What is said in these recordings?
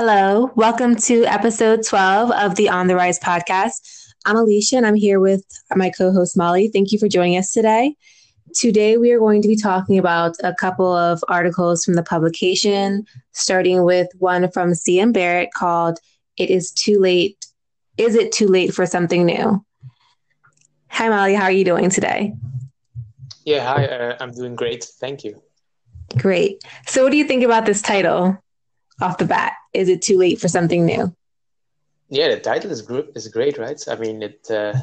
Hello, welcome to episode 12 of the On the Rise podcast. I'm Alicia and I'm here with my co host Molly. Thank you for joining us today. Today, we are going to be talking about a couple of articles from the publication, starting with one from CM Barrett called It Is Too Late. Is It Too Late for Something New? Hi, Molly. How are you doing today? Yeah, hi. Uh, I'm doing great. Thank you. Great. So, what do you think about this title off the bat? Is it too late for something new? Yeah, the title is gr- is great, right? I mean, it uh,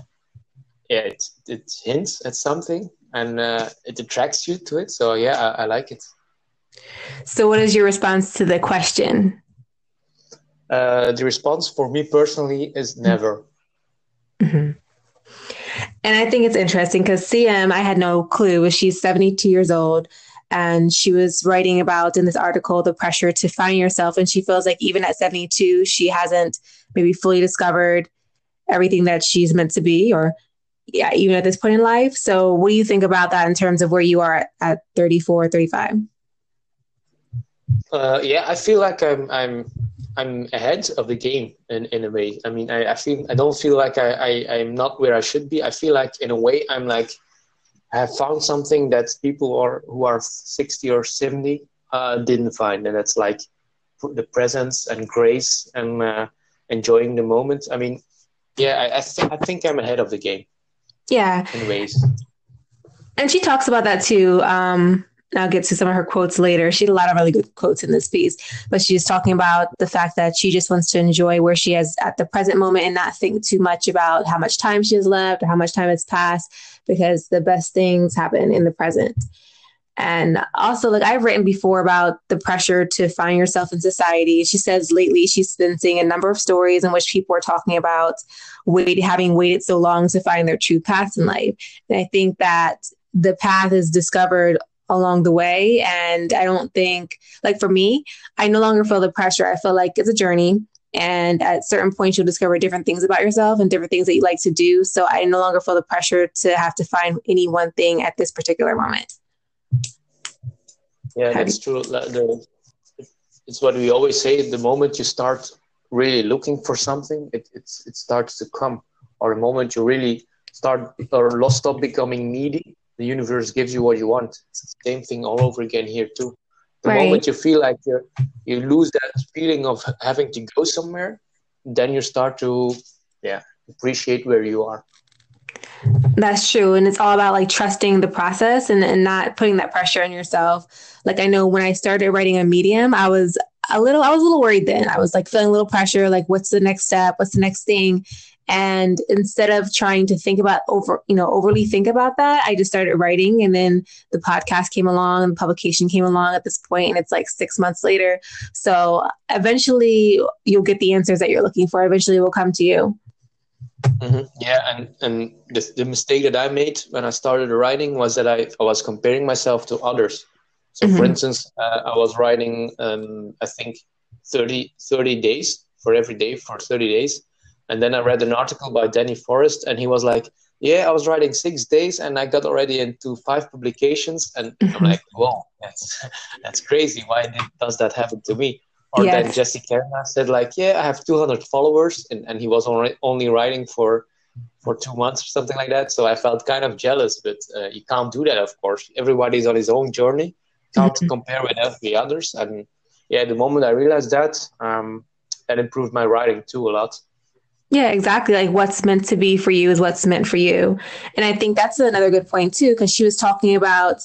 yeah, it it hints at something and uh, it attracts you to it. So yeah, I, I, like it. So, what is your response to the question? Uh, the response for me personally is never. Mm-hmm. And I think it's interesting because CM, I had no clue. She's 72 years old and she was writing about in this article the pressure to find yourself. And she feels like even at 72, she hasn't maybe fully discovered everything that she's meant to be or yeah, even at this point in life. So, what do you think about that in terms of where you are at, at 34, 35? Uh, yeah, I feel like I'm I'm I'm ahead of the game in, in a way. I mean, I, I feel I don't feel like I, I I'm not where I should be. I feel like in a way I'm like I have found something that people are who are 60 or 70 uh, didn't find, and that's like the presence and grace and uh, enjoying the moment. I mean, yeah, I I, th- I think I'm ahead of the game. Yeah. In ways. And she talks about that too. Um, I'll get to some of her quotes later. She had a lot of really good quotes in this piece, but she's talking about the fact that she just wants to enjoy where she is at the present moment and not think too much about how much time she has left or how much time has passed because the best things happen in the present. And also, like I've written before about the pressure to find yourself in society. She says lately she's been seeing a number of stories in which people are talking about wait, having waited so long to find their true path in life. And I think that the path is discovered along the way. And I don't think, like for me, I no longer feel the pressure. I feel like it's a journey. And at certain points, you'll discover different things about yourself and different things that you like to do. So I no longer feel the pressure to have to find any one thing at this particular moment. Yeah, that's true. It's what we always say. The moment you start really looking for something, it, it starts to come. Or the moment you really start or stop becoming needy, the universe gives you what you want. It's the same thing all over again here too. The right. moment you feel like you you lose that feeling of having to go somewhere, then you start to yeah appreciate where you are. That's true. And it's all about like trusting the process and, and not putting that pressure on yourself. Like I know when I started writing a medium, I was a little I was a little worried then. I was like feeling a little pressure, like what's the next step? What's the next thing? And instead of trying to think about over, you know, overly think about that, I just started writing. And then the podcast came along and the publication came along at this point, and it's like six months later. So eventually you'll get the answers that you're looking for. Eventually will come to you. Mm-hmm. Yeah, and and the, the mistake that I made when I started writing was that I, I was comparing myself to others. So, mm-hmm. for instance, uh, I was writing, um, I think, 30, 30 days for every day for 30 days. And then I read an article by Danny Forrest, and he was like, Yeah, I was writing six days and I got already into five publications. And mm-hmm. I'm like, Whoa, that's, that's crazy. Why does that happen to me? Or yes. then Jesse Kerna said, like, Yeah, I have 200 followers. And, and he was only, only writing for for two months or something like that. So I felt kind of jealous, but uh, you can't do that, of course. Everybody's on his own journey. Can't mm-hmm. compare with the others. And yeah, the moment I realized that, um, that improved my writing too a lot. Yeah, exactly. Like what's meant to be for you is what's meant for you. And I think that's another good point too, because she was talking about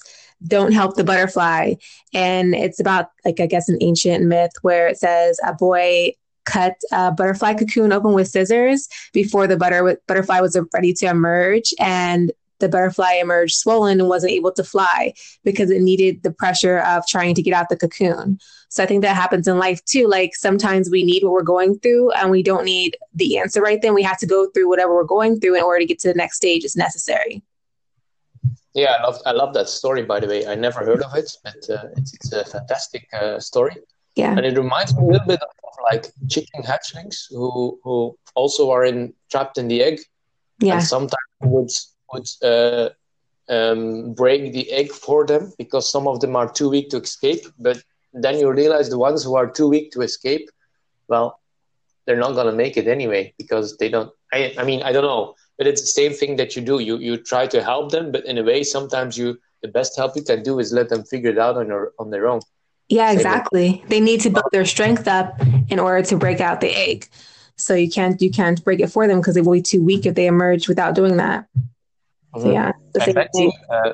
don't help the butterfly. And it's about like I guess an ancient myth where it says a boy cut a butterfly cocoon open with scissors before the butter butterfly was ready to emerge and the butterfly emerged swollen and wasn't able to fly because it needed the pressure of trying to get out the cocoon. So I think that happens in life too. Like sometimes we need what we're going through and we don't need the answer right then. We have to go through whatever we're going through in order to get to the next stage is necessary. Yeah, I love I love that story. By the way, I never heard of it, but uh, it's, it's a fantastic uh, story. Yeah, and it reminds me a little bit of like chicken hatchlings who who also are in trapped in the egg. Yeah, and sometimes would would uh, um, break the egg for them because some of them are too weak to escape. But then you realize the ones who are too weak to escape well, they're not going to make it anyway because they don't. I, I mean, I don't know, but it's the same thing that you do. You you try to help them, but in a way, sometimes you the best help you can do is let them figure it out on their on their own. Yeah, exactly. They need to build their strength up in order to break out the egg. So you can't you can't break it for them because they will be too weak if they emerge without doing that. Mm-hmm. Yeah, the same thing. Uh,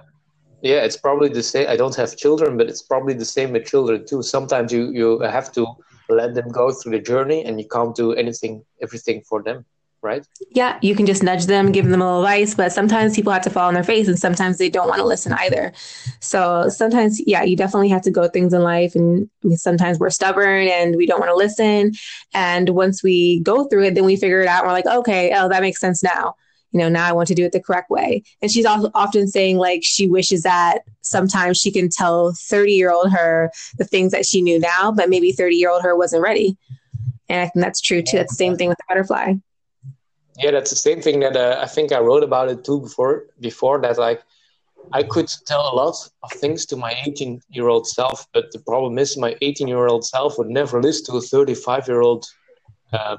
yeah, it's probably the same. I don't have children, but it's probably the same with children too. Sometimes you you have to let them go through the journey, and you can't do anything, everything for them, right? Yeah, you can just nudge them, give them a little advice, but sometimes people have to fall on their face, and sometimes they don't want to listen either. So sometimes, yeah, you definitely have to go things in life, and sometimes we're stubborn and we don't want to listen. And once we go through it, then we figure it out. And we're like, okay, oh, that makes sense now you know, now I want to do it the correct way. And she's also often saying like she wishes that sometimes she can tell 30 year old her the things that she knew now, but maybe 30 year old her wasn't ready. And I think that's true too. That's the same thing with the butterfly. Yeah, that's the same thing that uh, I think I wrote about it too before. Before that, like I could tell a lot of things to my 18 year old self, but the problem is my 18 year old self would never listen to a 35 year old. Uh,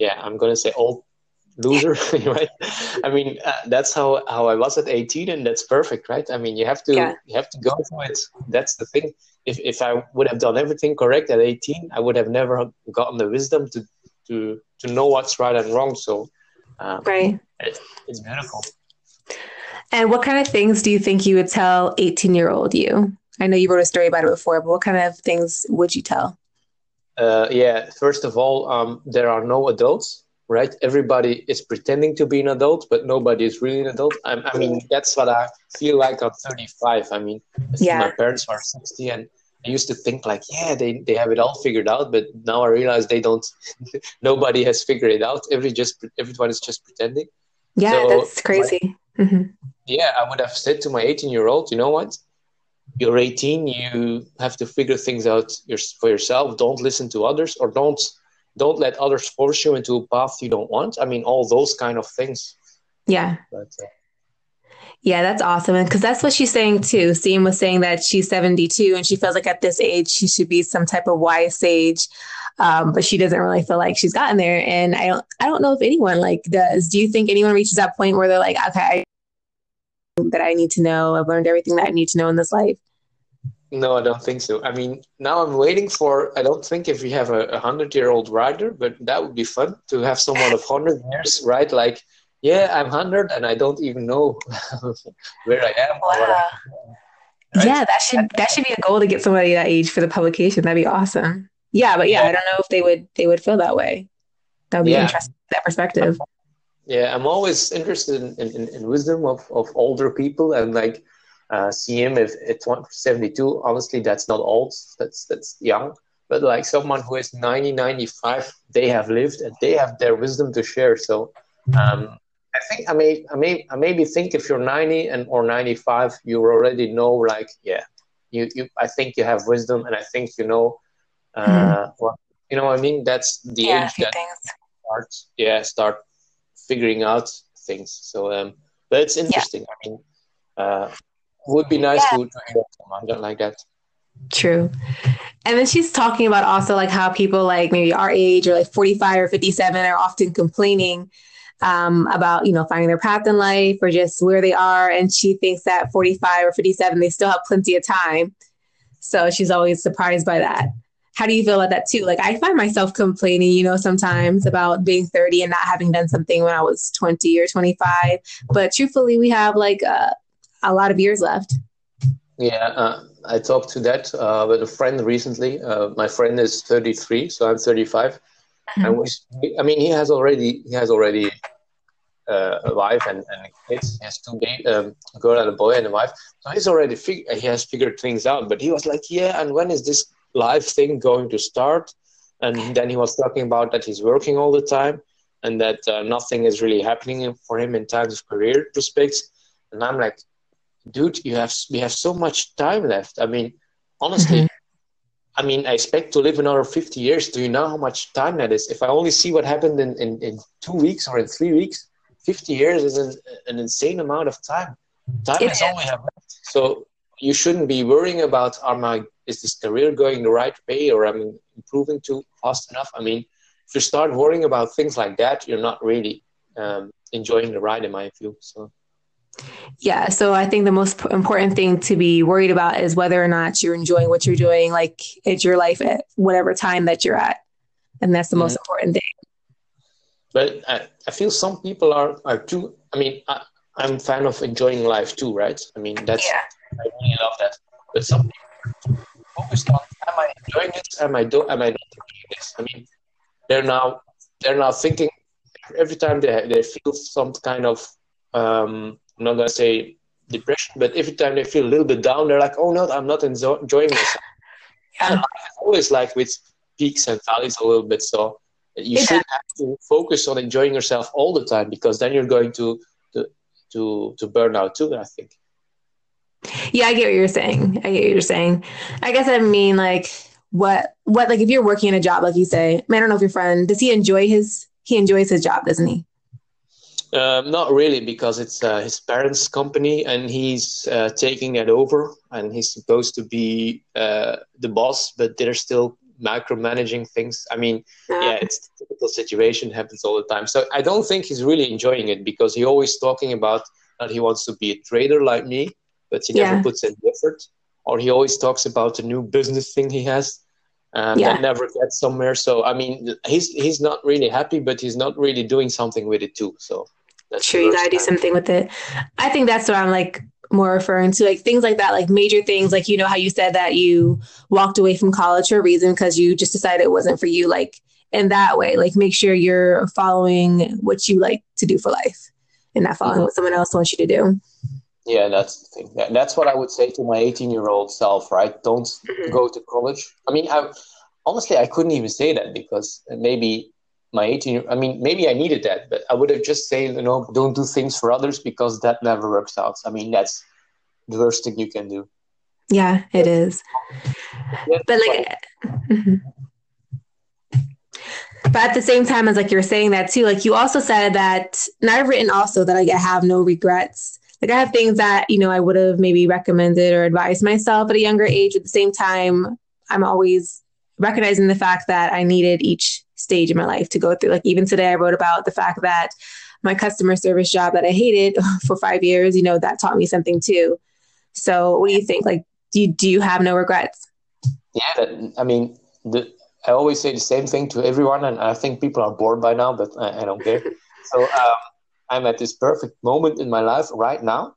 yeah, I'm gonna say old loser right? I mean uh, that's how how i was at 18 and that's perfect right? I mean you have to yeah. you have to go through it. That's the thing. If if i would have done everything correct at 18 i would have never gotten the wisdom to to to know what's right and wrong. So um, right. it, it's beautiful. And what kind of things do you think you would tell 18 year old you? I know you wrote a story about it before but what kind of things would you tell? Uh, yeah first of all um, there are no adults right? Everybody is pretending to be an adult, but nobody is really an adult. I, I mean, that's what I feel like at 35. I mean, yeah. my parents are 60 and I used to think like, yeah, they, they have it all figured out, but now I realize they don't, nobody has figured it out. Every just, everyone is just pretending. Yeah, so, that's crazy. mm-hmm. Yeah, I would have said to my 18 year old, you know what? You're 18, you have to figure things out for yourself. Don't listen to others or don't don't let others force you into a path you don't want. I mean, all those kind of things. Yeah. But, uh, yeah, that's awesome. And because that's what she's saying too. CM was saying that she's 72 and she feels like at this age she should be some type of wise sage. Um, but she doesn't really feel like she's gotten there. And I don't I don't know if anyone like does. Do you think anyone reaches that point where they're like, okay, that I need to know. I've learned everything that I need to know in this life. No, I don't think so. I mean, now I'm waiting for. I don't think if we have a hundred-year-old rider, but that would be fun to have someone of hundred years, right? Like, yeah, I'm hundred, and I don't even know where I am. Wow. Right? Yeah, that should that should be a goal to get somebody that age for the publication. That'd be awesome. Yeah, but yeah, yeah. I don't know if they would they would feel that way. That would be yeah. interesting that perspective. Yeah, I'm always interested in, in, in wisdom of, of older people and like uh, him if at 72 honestly that's not old that's that's young. But like someone who is 90 95 they have lived and they have their wisdom to share. So um, i think i may i may i maybe think if you're 90 and or 95 you already know like yeah you, you i think you have wisdom and i think you know uh, mm. what you know what i mean? That's the yeah, age that start yeah start figuring out things. So um but it's interesting. Yeah. i mean uh, would be nice yeah. to, to hear someone like that. True. And then she's talking about also like how people like maybe our age or like 45 or 57 are often complaining um, about, you know, finding their path in life or just where they are. And she thinks that 45 or 57, they still have plenty of time. So she's always surprised by that. How do you feel about that too? Like I find myself complaining, you know, sometimes about being 30 and not having done something when I was 20 or 25. But truthfully, we have like uh, a lot of years left. Yeah, uh, I talked to that uh, with a friend recently. Uh, my friend is 33, so I'm 35, mm-hmm. and we, I mean he has already he has already uh, a wife and, and kids. He has two um, a girl and a boy and a wife. So he's already fig- he has figured things out. But he was like, yeah, and when is this live thing going to start? And then he was talking about that he's working all the time and that uh, nothing is really happening for him in terms of career prospects. And I'm like, dude, you have we have so much time left. I mean, honestly. I mean, I expect to live another 50 years. Do you know how much time that is? If I only see what happened in, in, in two weeks or in three weeks, 50 years is an, an insane amount of time. Time yeah. is all we have left. So you shouldn't be worrying about, am I, is this career going the right way or am I improving too fast enough? I mean, if you start worrying about things like that, you're not really um, enjoying the ride, in my view. So. Yeah, so I think the most important thing to be worried about is whether or not you're enjoying what you're doing, like it's your life at whatever time that you're at, and that's the mm-hmm. most important thing. But I, I feel some people are are too. I mean, I, I'm a fan of enjoying life too, right? I mean, that's yeah. I really love that. But some people focused on am I enjoying it? Am I do? Am I not enjoying this? I mean, they're now they're now thinking every time they they feel some kind of um, I'm not gonna say depression, but every time they feel a little bit down, they're like, "Oh no, I'm not enjoying myself." yeah. always like with peaks and valleys a little bit. So you yeah. should have to focus on enjoying yourself all the time because then you're going to to to, to burn out too. I think. Yeah, I get what you're saying. I get what you're saying. I guess I mean like what what like if you're working in a job like you say, I, I don't know if your friend does he enjoy his he enjoys his job, doesn't he? Um, not really, because it's uh, his parents' company, and he's uh, taking it over, and he's supposed to be uh, the boss, but they're still micromanaging things. I mean, yeah, it's a typical situation, happens all the time. So I don't think he's really enjoying it because he always talking about that he wants to be a trader like me, but he never yeah. puts in effort. Or he always talks about the new business thing he has, and yeah. that never gets somewhere. So I mean, he's he's not really happy, but he's not really doing something with it too. So that's true. You gotta do something with it. I think that's what I'm like more referring to, like things like that, like major things, like you know how you said that you walked away from college for a reason because you just decided it wasn't for you. Like in that way, like make sure you're following what you like to do for life and not following mm-hmm. what someone else wants you to do. Yeah, that's the thing. That's what I would say to my 18 year old self, right? Don't mm-hmm. go to college. I mean, I, honestly, I couldn't even say that because maybe my 18 i mean maybe i needed that but i would have just said you know don't do things for others because that never works out. I mean that's the worst thing you can do. Yeah it is. But like but at the same time as like you're saying that too like you also said that and i've written also that like i have no regrets. Like i have things that you know i would have maybe recommended or advised myself at a younger age. At the same time i'm always recognizing the fact that i needed each stage in my life to go through. Like even today, I wrote about the fact that my customer service job that I hated for five years, you know, that taught me something too. So what do you think? Like, do you, do you have no regrets? Yeah, I mean, the, I always say the same thing to everyone, and I think people are bored by now, but I, I don't care. so um, I'm at this perfect moment in my life right now,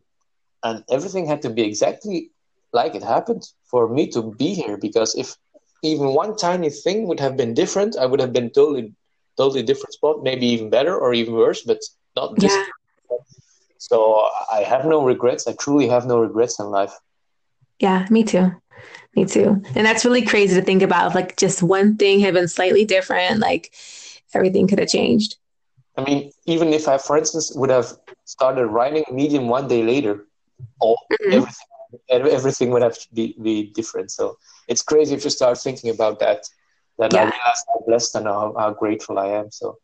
and everything had to be exactly like it happened for me to be here. Because if even one tiny thing would have been different, I would have been totally, totally different spot. Maybe even better or even worse, but not this. Yeah. So I have no regrets. I truly have no regrets in life. Yeah, me too. Me too. And that's really crazy to think about. Like just one thing had been slightly different, like everything could have changed. I mean, even if I, for instance, would have started writing Medium one day later, all mm-hmm. everything everything would have to be, be different. So it's crazy if you start thinking about that. That yeah. I realize how blessed and how, how grateful I am. So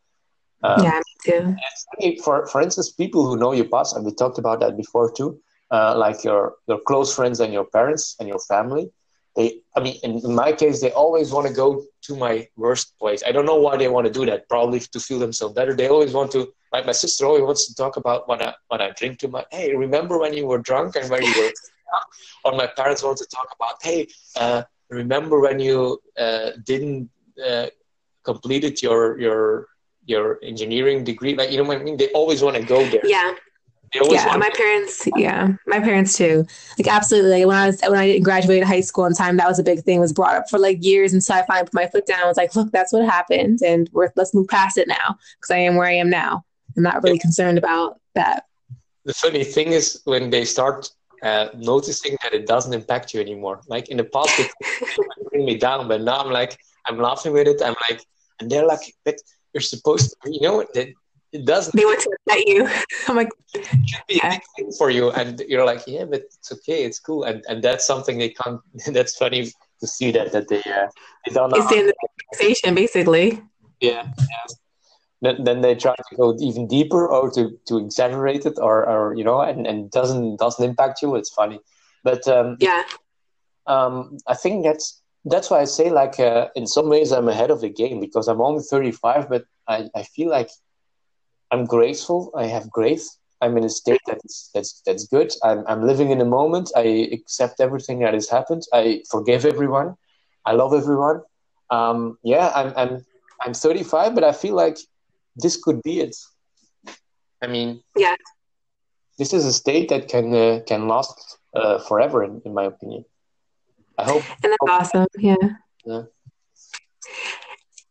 um, yeah, me too. Funny, for for instance, people who know you past, and we talked about that before too, uh, like your your close friends and your parents and your family. They, I mean, in, in my case, they always want to go to my worst place. I don't know why they want to do that. Probably to feel themselves better. They always want to. Like my sister always wants to talk about when I when I drink too much. Hey, remember when you were drunk and when you were or my parents want to talk about, hey, uh, remember when you uh, didn't uh, completed your your your engineering degree? Like you know what I mean? They always want to go there. Yeah. Yeah, my parents. Yeah, my parents too. Like absolutely. Like when I was when I graduated high school in time, that was a big thing. Was brought up for like years, and so I finally put my foot down. I was like, look, that's what happened, and we're let's move past it now because I am where I am now. I'm not really yeah. concerned about that. The funny thing is when they start uh, noticing that it doesn't impact you anymore. Like in the past, it bring me down, but now I'm like, I'm laughing with it. I'm like, and they're like, but you're supposed to, you know, it, it doesn't. They want to upset you. I'm like, it should be a big thing for you, and you're like, yeah, but it's okay, it's cool, and and that's something they can't. that's funny to see that that they uh, they don't know. It's in the conversation, basically. Yeah, yeah then, then they try to go even deeper or to, to exaggerate it or, or you know and, and doesn't doesn't impact you it's funny but um, yeah um, i think that's that's why I say like uh, in some ways I'm ahead of the game because I'm only 35, but I, I feel like I'm grateful. I have grace. I'm in a state that's that's that's good. I'm I'm living in the moment. I accept everything that has happened. I forgive everyone. I love everyone. Um, yeah, I'm I'm I'm 35, but I feel like this could be it. I mean, yeah, this is a state that can uh, can last uh, forever, in, in my opinion. I hope. And that's hope, awesome. Yeah. Yeah.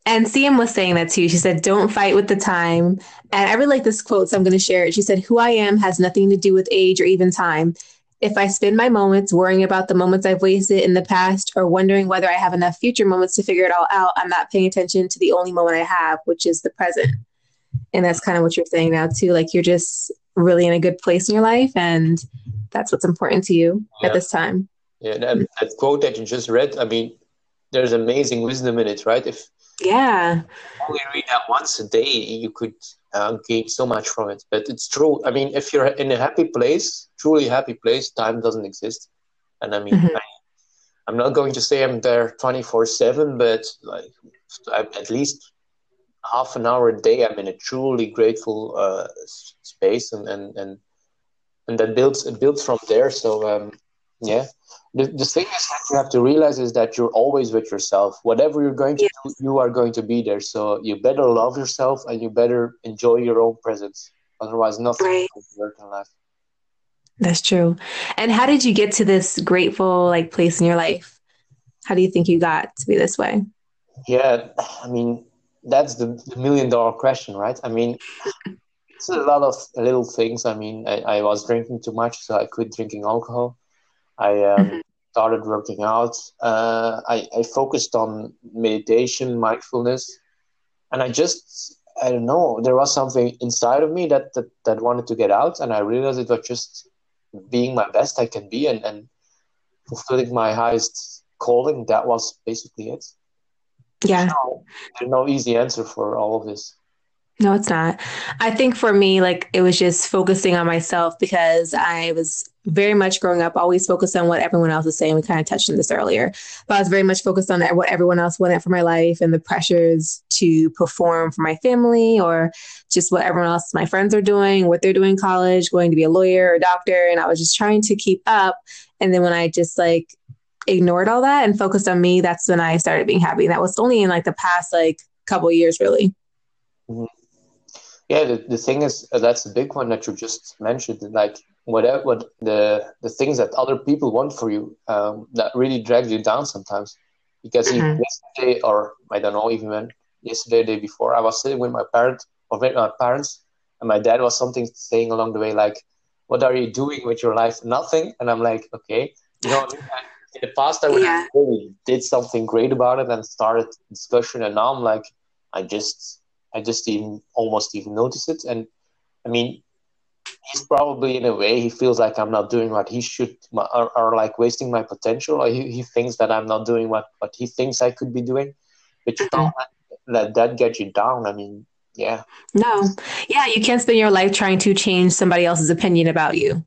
And CM was saying that too. She said, Don't fight with the time. And I really like this quote, so I'm going to share it. She said, Who I am has nothing to do with age or even time. If I spend my moments worrying about the moments I've wasted in the past or wondering whether I have enough future moments to figure it all out, I'm not paying attention to the only moment I have, which is the present. And that's kind of what you're saying now, too. Like you're just really in a good place in your life, and that's what's important to you yeah. at this time. Yeah, that, that quote that you just read, I mean, there's amazing wisdom in it, right? If yeah. Only read that once a day, you could uh, gain so much from it. But it's true. I mean, if you're in a happy place, truly happy place, time doesn't exist. And I mean, mm-hmm. I, am not going to say I'm there 24 7, but like at least half an hour a day, I'm in a truly grateful uh, space, and, and and and that builds it builds from there. So um, yeah, the, the thing is that you have to realize is that you're always with yourself. Whatever you're going to do, you are going to be there. So you better love yourself and you better enjoy your own presence. Otherwise, nothing right. will work in life. That's true. And how did you get to this grateful like place in your life? How do you think you got to be this way? Yeah, I mean, that's the, the million dollar question, right? I mean, it's a lot of little things. I mean, I, I was drinking too much, so I quit drinking alcohol. I um, mm-hmm. started working out. Uh, I, I focused on meditation, mindfulness, and I just I don't know. There was something inside of me that that, that wanted to get out, and I realized it was just being my best I can be and, and fulfilling my highest calling. That was basically it. Yeah. No, there's no easy answer for all of this. No, it's not. I think for me, like it was just focusing on myself because I was very much growing up, always focused on what everyone else is saying. We kind of touched on this earlier, but I was very much focused on what everyone else wanted for my life and the pressures to perform for my family or just what everyone else, my friends are doing, what they're doing in college, going to be a lawyer or a doctor. And I was just trying to keep up. And then when I just like ignored all that and focused on me, that's when I started being happy. And that was only in like the past like couple years, really. Mm-hmm. Yeah, the, the thing is, uh, that's a big one that you just mentioned. Like, whatever what the the things that other people want for you um, that really drag you down sometimes because mm-hmm. yesterday or i don't know even when yesterday the day before i was sitting with my parent or with my parents and my dad was something saying along the way like what are you doing with your life nothing and i'm like okay you know in the past i would yeah. really did something great about it and started discussion and now i'm like i just i just even almost even notice it. And i mean he's probably in a way he feels like I'm not doing what he should or, or like wasting my potential or he, he thinks that I'm not doing what, what he thinks I could be doing but you don't mm-hmm. let that get you down. I mean yeah. No. Yeah you can't spend your life trying to change somebody else's opinion about you.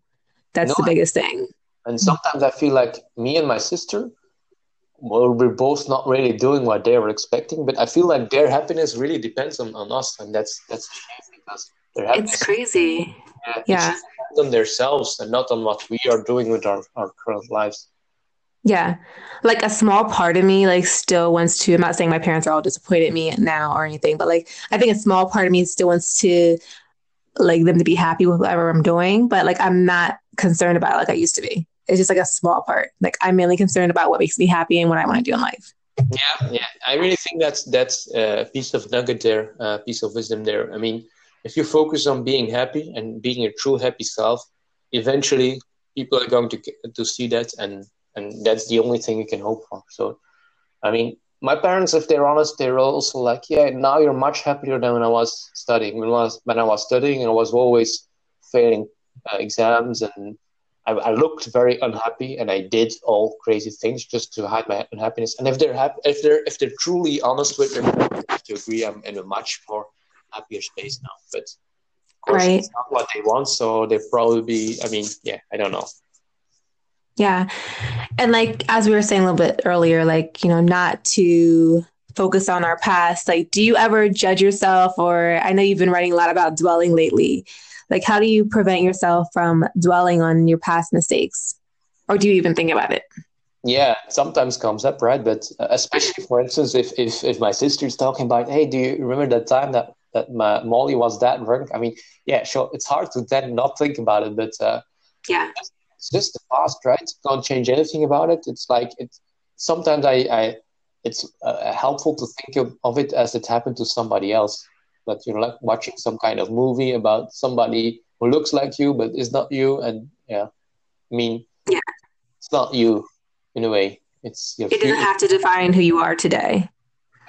That's no, the biggest thing and hmm. sometimes I feel like me and my sister well, we're both not really doing what they were expecting but I feel like their happiness really depends on, on us and that's that's because it's crazy. Yeah on themselves and not on what we are doing with our, our current lives. Yeah. Like a small part of me like still wants to i'm not saying my parents are all disappointed me now or anything but like i think a small part of me still wants to like them to be happy with whatever i'm doing but like i'm not concerned about it like i used to be it's just like a small part like i'm mainly concerned about what makes me happy and what i want to do in life yeah yeah i really think that's that's a piece of nugget there a piece of wisdom there i mean if you focus on being happy and being a true happy self, eventually people are going to to see that, and and that's the only thing you can hope for. So, I mean, my parents, if they're honest, they're also like, yeah, now you're much happier than when I was studying. When I was when I was studying, I was always failing uh, exams, and I, I, looked very unhappy, and I did all crazy things just to hide my unhappiness. And if they're happy, if they're if they're truly honest with me, to agree, I'm in a much more happier space now. But of course, right. it's not what they want, so they probably be. I mean, yeah, I don't know. Yeah. And like, as we were saying a little bit earlier, like, you know, not to focus on our past, like, do you ever judge yourself? Or I know you've been writing a lot about dwelling lately. Like, how do you prevent yourself from dwelling on your past mistakes? Or do you even think about it? Yeah, sometimes comes up, right? But uh, especially, for instance, if, if, if my sister's talking about, hey, do you remember that time that, that my Molly was that drunk? I mean, yeah, sure, it's hard to then not think about it, but uh, yeah, it's just the past, right? Can't change anything about it. It's like it's sometimes I, I it's uh, helpful to think of, of, it as it happened to somebody else. That you're like watching some kind of movie about somebody who looks like you but is not you, and yeah, I mean, yeah, it's not you in a way. It's your it doesn't have to define who you are today.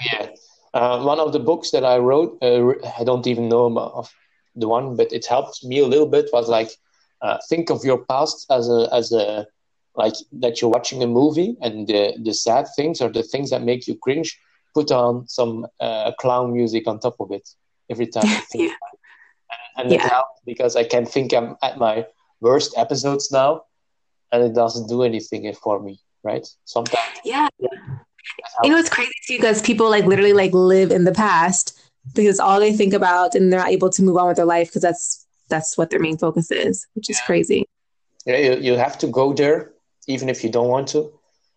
Yeah, uh, one of the books that I wrote, uh, I don't even know of the one, but it helped me a little bit. Was like uh, think of your past as a as a like that you're watching a movie and the the sad things or the things that make you cringe put on some uh, clown music on top of it every time yeah. and, and yeah. it helps because i can think i'm at my worst episodes now and it doesn't do anything for me right sometimes yeah you know it's crazy too because people like literally like live in the past because all they think about and they're not able to move on with their life because that's that's what their main focus is, which is crazy. Yeah, you, you have to go there even if you don't want to.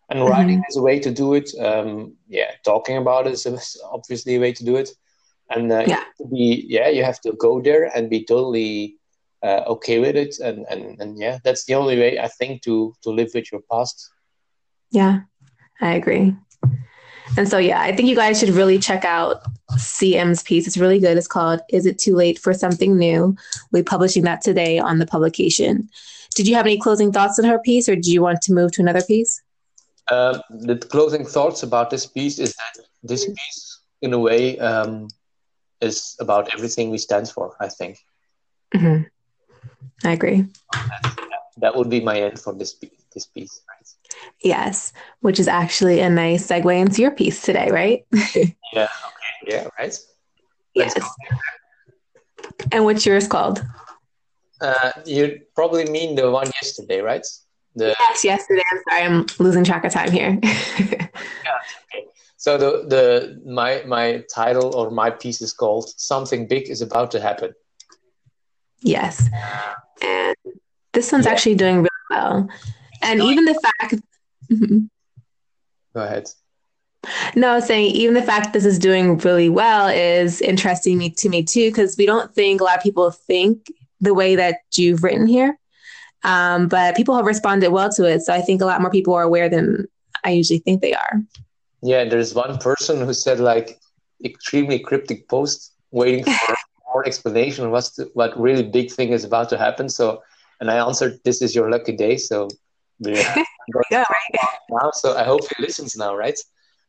And mm-hmm. writing is a way to do it. Um, yeah, talking about it is obviously a way to do it. And uh, yeah. You be yeah, you have to go there and be totally uh, okay with it. And, and and yeah, that's the only way I think to to live with your past. Yeah, I agree. And so, yeah, I think you guys should really check out CM's piece. It's really good. It's called Is It Too Late for Something New? We're publishing that today on the publication. Did you have any closing thoughts on her piece, or do you want to move to another piece? Uh, the closing thoughts about this piece is that this piece, in a way, um, is about everything we stand for, I think. Mm-hmm. I agree. That, that would be my end for this, this piece. Yes, which is actually a nice segue into your piece today, right? yeah. Okay. Yeah. Right. Let's yes. And what's yours called? Uh, you probably mean the one yesterday, right? The... Yes, yesterday. I'm sorry, I'm losing track of time here. yeah, okay. So the the my my title or my piece is called "Something Big Is About to Happen." Yes, and this one's yeah. actually doing really well. And even the fact. Go ahead. No, I was saying even the fact this is doing really well is interesting me to me too, because we don't think a lot of people think the way that you've written here. Um, but people have responded well to it. So I think a lot more people are aware than I usually think they are. Yeah, there's one person who said like extremely cryptic post waiting for more explanation what's the, what really big thing is about to happen. So and I answered this is your lucky day. So yeah. yeah, right? Now, so I hope he listens now, right?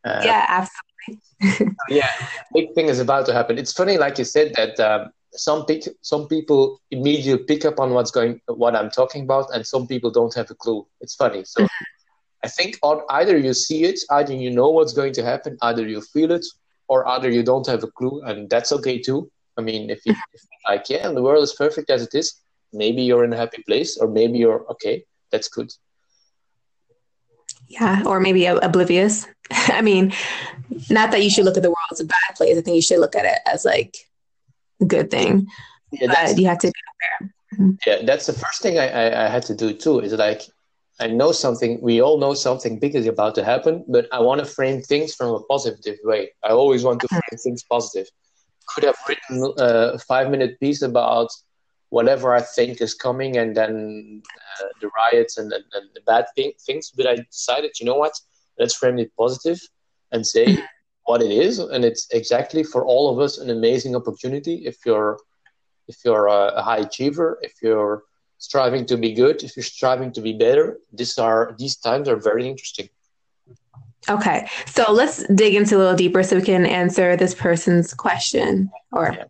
Uh, yeah, absolutely. yeah, big thing is about to happen. It's funny, like you said, that um, some pick, some people immediately pick up on what's going, what I'm talking about, and some people don't have a clue. It's funny. So mm-hmm. I think either you see it, either you know what's going to happen, either you feel it, or either you don't have a clue, and that's okay too. I mean, if you if like, yeah, and the world is perfect as it is, maybe you're in a happy place, or maybe you're okay. That's good. Yeah, or maybe oblivious. I mean, not that you should look at the world as a bad place. I think you should look at it as like a good thing. Yeah, but you have to be aware. Mm-hmm. Yeah, that's the first thing I, I, I had to do too. Is like I know something. We all know something big is about to happen, but I want to frame things from a positive way. I always want to mm-hmm. frame things positive. Could have written a five minute piece about whatever I think is coming, and then uh, the riots and, and, and the bad thing, things. But I decided, you know what? Let's frame it positive and say what it is, and it's exactly for all of us an amazing opportunity. If you're if you're a high achiever, if you're striving to be good, if you're striving to be better, these are these times are very interesting. Okay, so let's dig into a little deeper so we can answer this person's question or yeah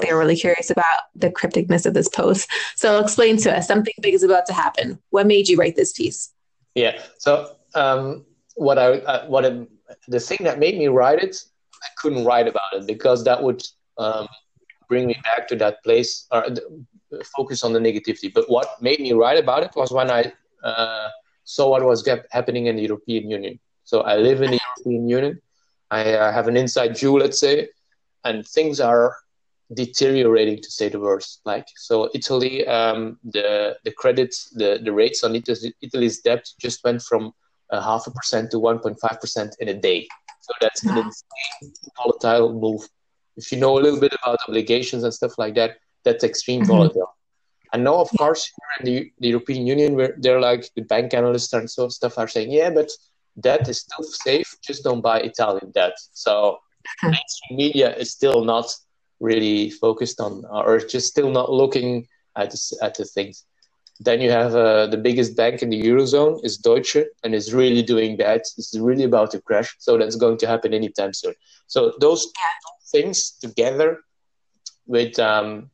they're really curious about the crypticness of this post. So explain to us something big is about to happen. What made you write this piece? Yeah. So um, what I uh, what I, the thing that made me write it, I couldn't write about it because that would um, bring me back to that place or focus on the negativity. But what made me write about it was when I uh, saw what was happening in the European Union. So I live in the European Union. I uh, have an inside view, let's say, and things are deteriorating to say the worst. Like so, Italy, um, the the credits, the the rates on Italy, Italy's debt just went from a half a percent to one point five percent in a day. So that's an insane volatile move. If you know a little bit about obligations and stuff like that, that's extreme mm-hmm. volatile. And now, of course, in the, the, European Union, where they're like the bank analysts and so stuff are saying, yeah, but debt is still safe. Just don't buy Italian debt. So mainstream media is still not really focused on, or just still not looking at the, at the things. Then you have uh, the biggest bank in the eurozone is Deutsche, and is really doing bad. It's really about to crash. So that's going to happen anytime soon. So those things together with um,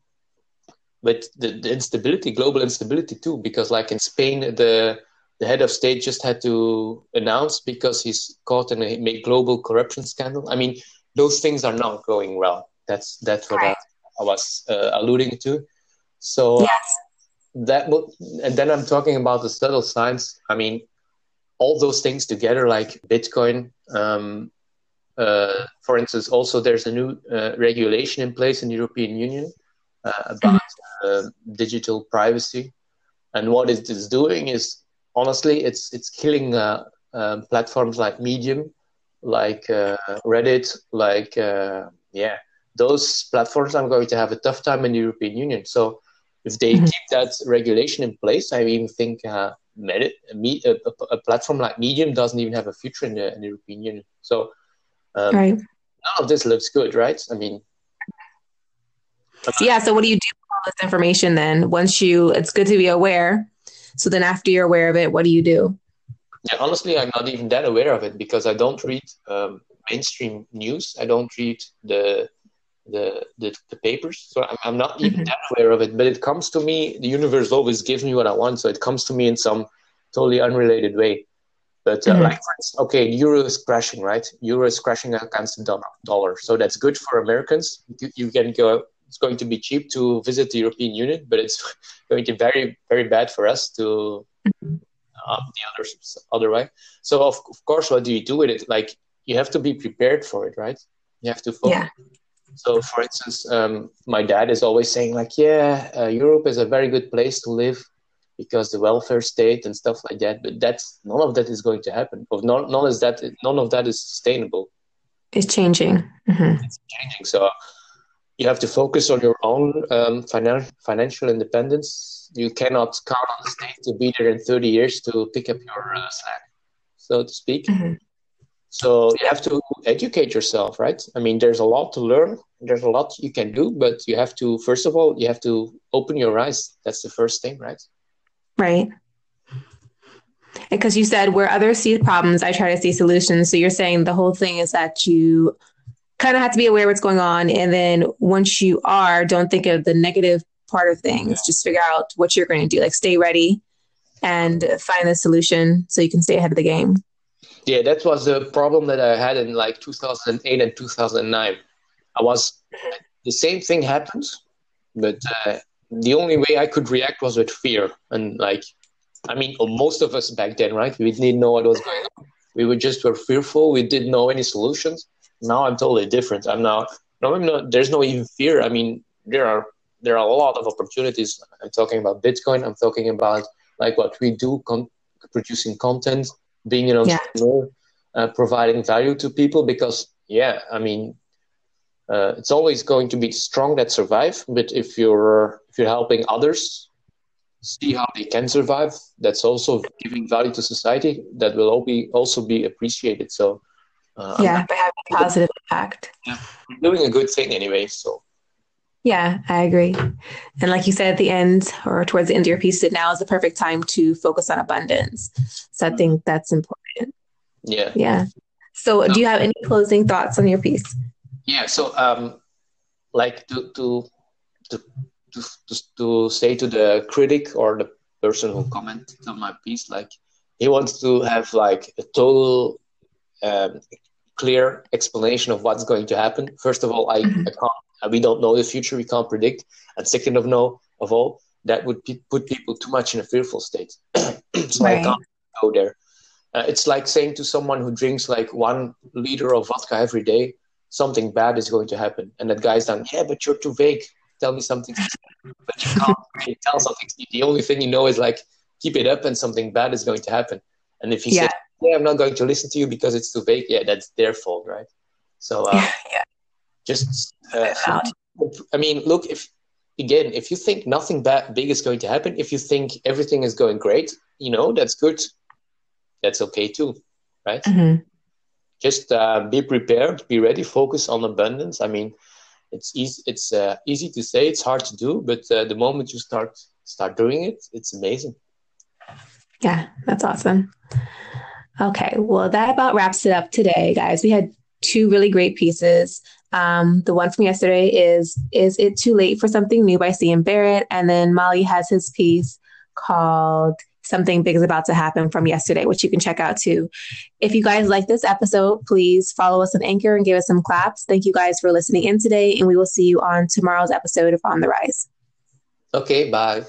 with the, the instability, global instability too, because like in Spain, the the head of state just had to announce because he's caught in a global corruption scandal. I mean, those things are not going well. That's that's what right. I, I, was uh, alluding to. So yes. that and then I'm talking about the subtle signs. I mean, all those things together, like Bitcoin. Um, uh, for instance, also there's a new uh, regulation in place in the European Union uh, about uh, digital privacy. And what it is doing is, honestly, it's it's killing uh, um, platforms like Medium, like Reddit, like yeah, those platforms are going to have a tough time in the European Union. So if they mm-hmm. keep that regulation in place, I even think uh, a, a, a, platform like Medium doesn't even have a future in the, in the European Union. So um, right. none of this looks good, right? I mean, yeah. So what do you do with all this information then? Once you, it's good to be aware. So then after you're aware of it, what do you do? Yeah, honestly, I'm not even that aware of it because I don't read um, mainstream news. I don't read the the the, the papers, so I'm, I'm not even mm-hmm. that aware of it. But it comes to me. The universe always gives me what I want, so it comes to me in some totally unrelated way. But uh, mm-hmm. like, okay, euro is crashing, right? Euro is crashing against the dollar, so that's good for Americans. You, you can go it's going to be cheap to visit the European Union, but it's going to be very, very bad for us to um, the other other way. So of, of course, what do you do with it? Like you have to be prepared for it, right? You have to focus. Yeah. So, for instance, um, my dad is always saying like, "Yeah, uh, Europe is a very good place to live because the welfare state and stuff like that." But that's none of that is going to happen. Of none, none is that none of that is sustainable. It's changing. Mm-hmm. It's changing. So you have to focus on your own um, finan- financial independence. You cannot count on the state to be there in 30 years to pick up your uh, slack, so to speak. Mm-hmm. So you have to educate yourself, right? I mean, there's a lot to learn. There's a lot you can do, but you have to, first of all, you have to open your eyes. That's the first thing, right? Right. Because you said where others see problems, I try to see solutions. So you're saying the whole thing is that you kind of have to be aware of what's going on. And then once you are, don't think of the negative part of things. Yeah. Just figure out what you're going to do. Like stay ready and find the solution so you can stay ahead of the game. Yeah, that was the problem that I had in like 2008 and 2009. I was the same thing happened, but uh, the only way I could react was with fear. And like, I mean, most of us back then, right? We didn't know what was going on. We were just were fearful. We didn't know any solutions now I'm totally different. I'm now no, I'm not. There's no even fear. I mean, there are there are a lot of opportunities. I'm talking about Bitcoin. I'm talking about like what we do, con- producing content, being an entrepreneur, yeah. uh, providing value to people. Because yeah, I mean, uh, it's always going to be strong that survive. But if you're you're helping others see how they can survive, that's also giving value to society. That will all be also be appreciated. So uh, yeah, by having a positive impact. Yeah, doing a good thing anyway. So. Yeah, I agree. And like you said at the end or towards the end of your piece, that now is the perfect time to focus on abundance. So I think that's important. Yeah. Yeah. So do you have any closing thoughts on your piece? Yeah. So um like to to to to, to say to the critic or the person who commented on my piece, like he wants to have like a total um, clear explanation of what's going to happen. First of all, I, mm-hmm. I can't, we don't know the future, we can't predict. And second of no, of all, that would p- put people too much in a fearful state. so right. I can't go there. Uh, it's like saying to someone who drinks like one liter of vodka every day, something bad is going to happen. And that guy's done, yeah, but you're too vague. Tell me something. but you can't really tell something. The only thing you know is like, keep it up and something bad is going to happen. And if he yeah. says, yeah, I'm not going to listen to you because it's too vague, yeah, that's their fault, right? So uh, yeah. just, uh, I mean, look, if again, if you think nothing bad, big is going to happen, if you think everything is going great, you know, that's good. That's okay too, right? Mm-hmm. Just uh, be prepared, be ready, focus on abundance. I mean, it's easy. It's uh, easy to say, it's hard to do, but uh, the moment you start start doing it, it's amazing. Yeah, that's awesome. Okay, well, that about wraps it up today, guys. We had two really great pieces. Um, the one from yesterday is Is It Too Late for Something New by C.M. Barrett? And then molly has his piece called Something Big is About to Happen from yesterday, which you can check out too. If you guys like this episode, please follow us on Anchor and give us some claps. Thank you guys for listening in today, and we will see you on tomorrow's episode of On the Rise. Okay, bye.